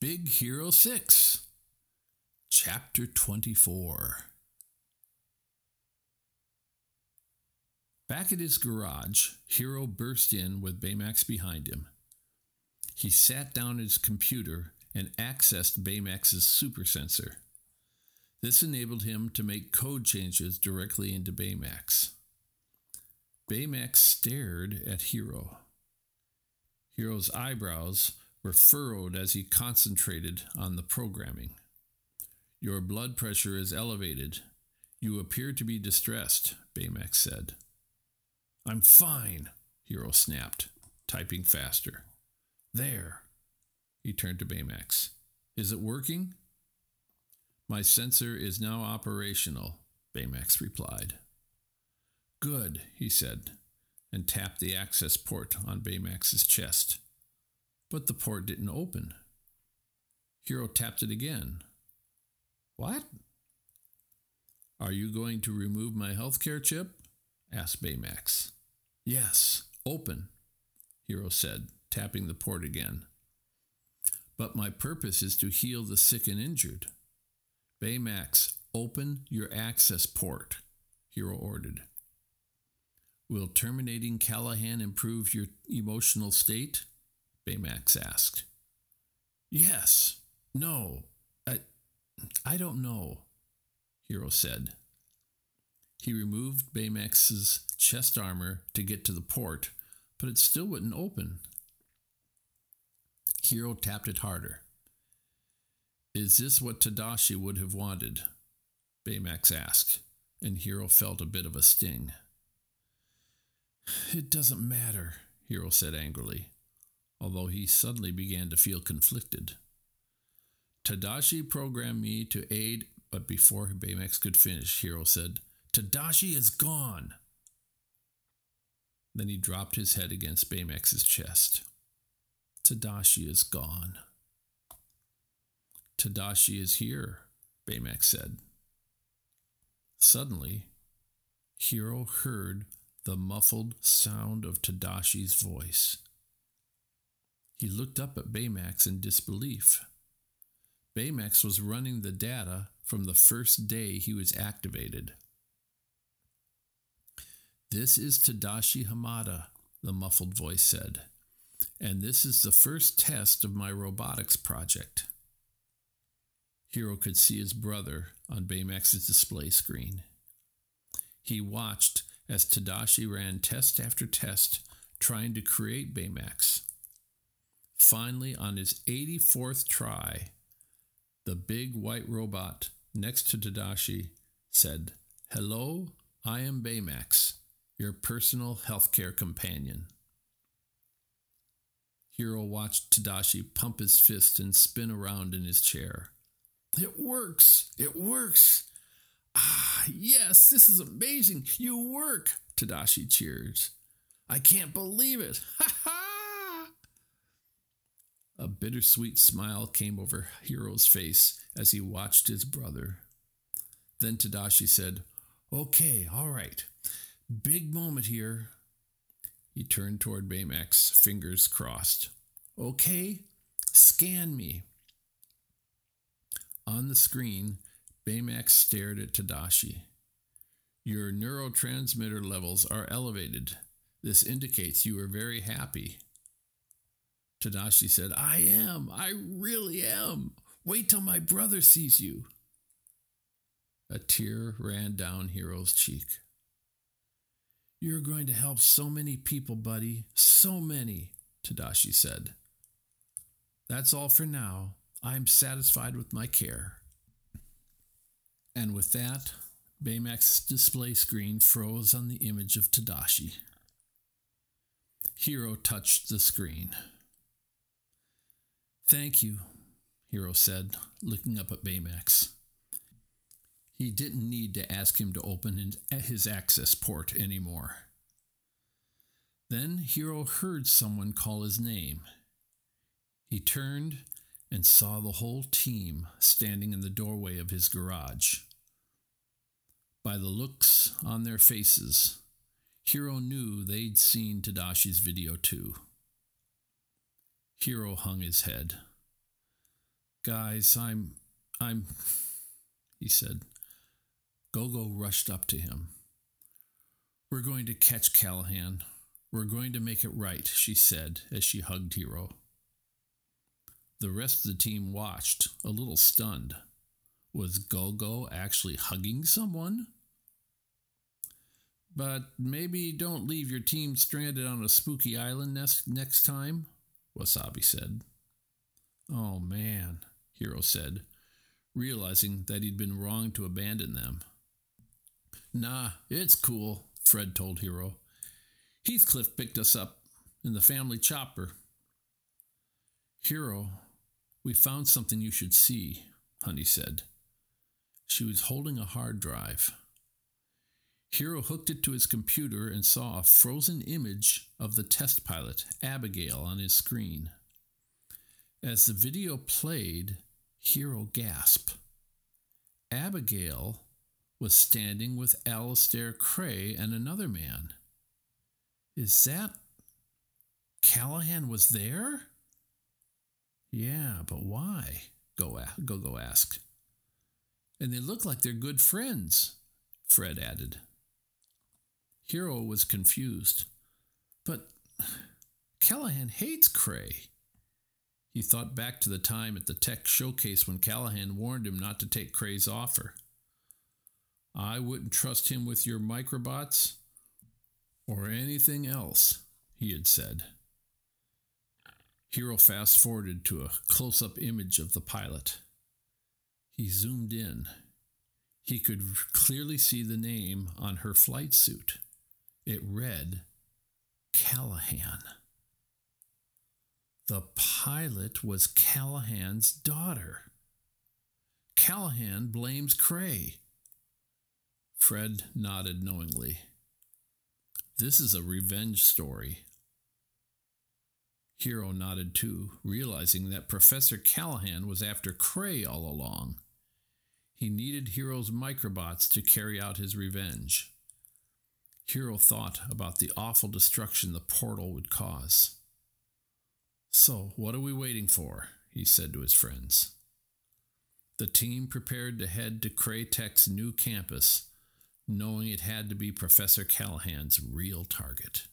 Big Hiro 6, Chapter 24. Back at his garage, Hiro burst in with Baymax behind him. He sat down at his computer and accessed Baymax's super sensor. This enabled him to make code changes directly into Baymax. Baymax stared at Hiro. Hero's eyebrows were furrowed as he concentrated on the programming. Your blood pressure is elevated. You appear to be distressed, Baymax said. I'm fine, Hiro snapped, typing faster. There. He turned to Baymax. Is it working? My sensor is now operational, Baymax replied. Good, he said, and tapped the access port on Baymax's chest. But the port didn't open. Hiro tapped it again. What? Are you going to remove my healthcare chip? asked Baymax. Yes, open, Hiro said, tapping the port again. But my purpose is to heal the sick and injured. Baymax, open your access port, Hiro ordered. Will terminating Callaghan improve your emotional state? Baymax asked. Yes. No. I, I don't know, Hiro said. He removed Baymax's chest armor to get to the port, but it still wouldn't open. Hiro tapped it harder. Is this what Tadashi would have wanted? Baymax asked, and Hiro felt a bit of a sting. It doesn't matter, Hero said angrily, although he suddenly began to feel conflicted. Tadashi programmed me to aid, but before Baymax could finish, Hiro said, Tadashi is gone. Then he dropped his head against Baymax's chest. Tadashi is gone. Tadashi is here, Baymax said. Suddenly, Hiro heard the muffled sound of Tadashi's voice. He looked up at Baymax in disbelief. Baymax was running the data from the first day he was activated. This is Tadashi Hamada, the muffled voice said, and this is the first test of my robotics project. Hiro could see his brother on Baymax's display screen. He watched as Tadashi ran test after test trying to create Baymax. Finally, on his 84th try, the big white robot next to Tadashi said, Hello, I am Baymax your personal healthcare companion. Hiro watched Tadashi pump his fist and spin around in his chair. It works! It works! Ah, yes, this is amazing! You work! Tadashi cheers. I can't believe it! Ha! A bittersweet smile came over Hiro's face as he watched his brother. Then Tadashi said, Okay, all right. Big moment here. He turned toward Baymax, fingers crossed. Okay, scan me. On the screen, Baymax stared at Tadashi. Your neurotransmitter levels are elevated. This indicates you are very happy. Tadashi said, I am. I really am. Wait till my brother sees you. A tear ran down Hiro's cheek. You're going to help so many people, buddy. So many, Tadashi said. That's all for now. I'm satisfied with my care. And with that, Baymax's display screen froze on the image of Tadashi. Hero touched the screen. Thank you, Hiro said, looking up at Baymax. He didn't need to ask him to open his access port anymore. Then Hiro heard someone call his name. He turned and saw the whole team standing in the doorway of his garage. By the looks on their faces, Hiro knew they'd seen Tadashi's video too. Hiro hung his head. Guys, I'm. I'm. He said. Gogo rushed up to him. We're going to catch Callaghan. We're going to make it right, she said as she hugged Hiro. The rest of the team watched, a little stunned. Was Gogo actually hugging someone? But maybe don't leave your team stranded on a spooky island next, next time, Wasabi said. Oh man, Hiro said, realizing that he'd been wrong to abandon them. Nah, it's cool, Fred told Hiro. Heathcliff picked us up in the family chopper. Hiro, we found something you should see, Honey said. She was holding a hard drive. Hiro hooked it to his computer and saw a frozen image of the test pilot, Abigail, on his screen. As the video played, Hiro gasped. Abigail was standing with Alistair Krei and another man. Is that Callaghan was there? Yeah, but why? Go go go asked. And they look like they're good friends, Fred added. Hiro was confused. But Callaghan hates Krei. He thought back to the time at the tech showcase when Callaghan warned him not to take Krei's offer. I wouldn't trust him with your microbots or anything else, he had said. Hiro fast forwarded to a close up image of the pilot. He zoomed in. He could clearly see the name on her flight suit. It read Callaghan. The pilot was Callaghan's daughter. Callaghan blames Krei. Fred nodded knowingly. This is a revenge story. Hiro nodded too, realizing that Professor Callaghan was after Krei all along. He needed Hiro's microbots to carry out his revenge. Hiro thought about the awful destruction the portal would cause. So, what are we waiting for? he said to his friends. The team prepared to head to Krei Tech's new campus, knowing it had to be Professor Callaghan's real target.